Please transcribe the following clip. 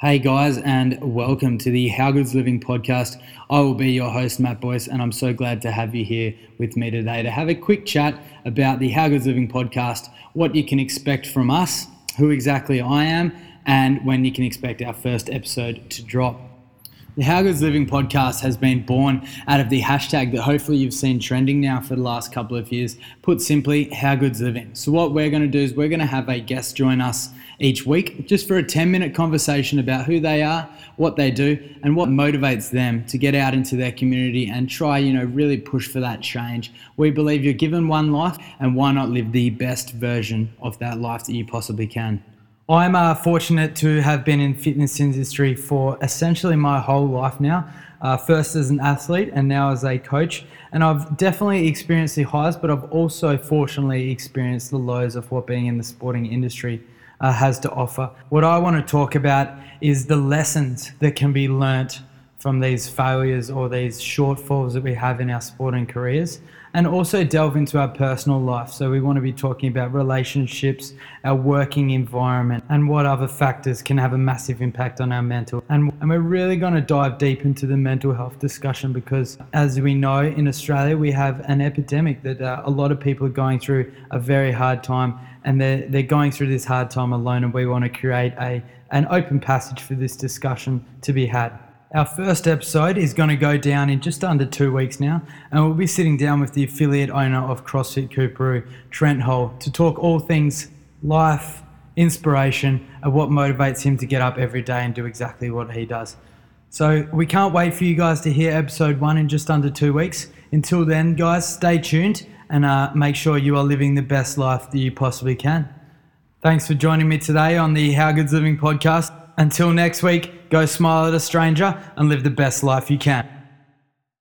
Hey guys, and welcome to the How Good's Living podcast. I will be your host, Matt Boyce, and I'm so glad to have you here with me today to have a quick chat about the How Good's Living podcast, what you can expect from us, who exactly I am, and when you can expect our first episode to drop. The How Good's Living podcast has been born out of the hashtag that hopefully you've seen trending now for the last couple of years. Put simply, How Good's Living. So, what we're going to do is we're going to have a guest join us each week just for a 10 minute conversation about who they are, what they do, and what motivates them to get out into their community and try, you know, really push for that change. We believe you're given one life, and why not live the best version of that life that you possibly can? I'm uh, fortunate to have been in fitness industry for essentially my whole life now. Uh, first as an athlete and now as a coach. And I've definitely experienced the highs, but I've also fortunately experienced the lows of what being in the sporting industry uh, has to offer. What I want to talk about is the lessons that can be learnt from these failures or these shortfalls that we have in our sporting careers and also delve into our personal life. So, we want to be talking about relationships, our working environment, and what other factors can have a massive impact on our mental. And, and we're really going to dive deep into the mental health discussion because, as we know, in Australia, we have an epidemic that uh, a lot of people are going through a very hard time and they're, they're going through this hard time alone. And we want to create a, an open passage for this discussion to be had. Our first episode is going to go down in just under two weeks now, and we'll be sitting down with the affiliate owner of CrossFit Coorparoo, Trent Hull, to talk all things life, inspiration, and what motivates him to get up every day and do exactly what he does. So we can't wait for you guys to hear episode one in just under two weeks. Until then, guys, stay tuned and uh, make sure you are living the best life that you possibly can. Thanks for joining me today on the How Good's Living podcast. Until next week, go smile at a stranger and live the best life you can.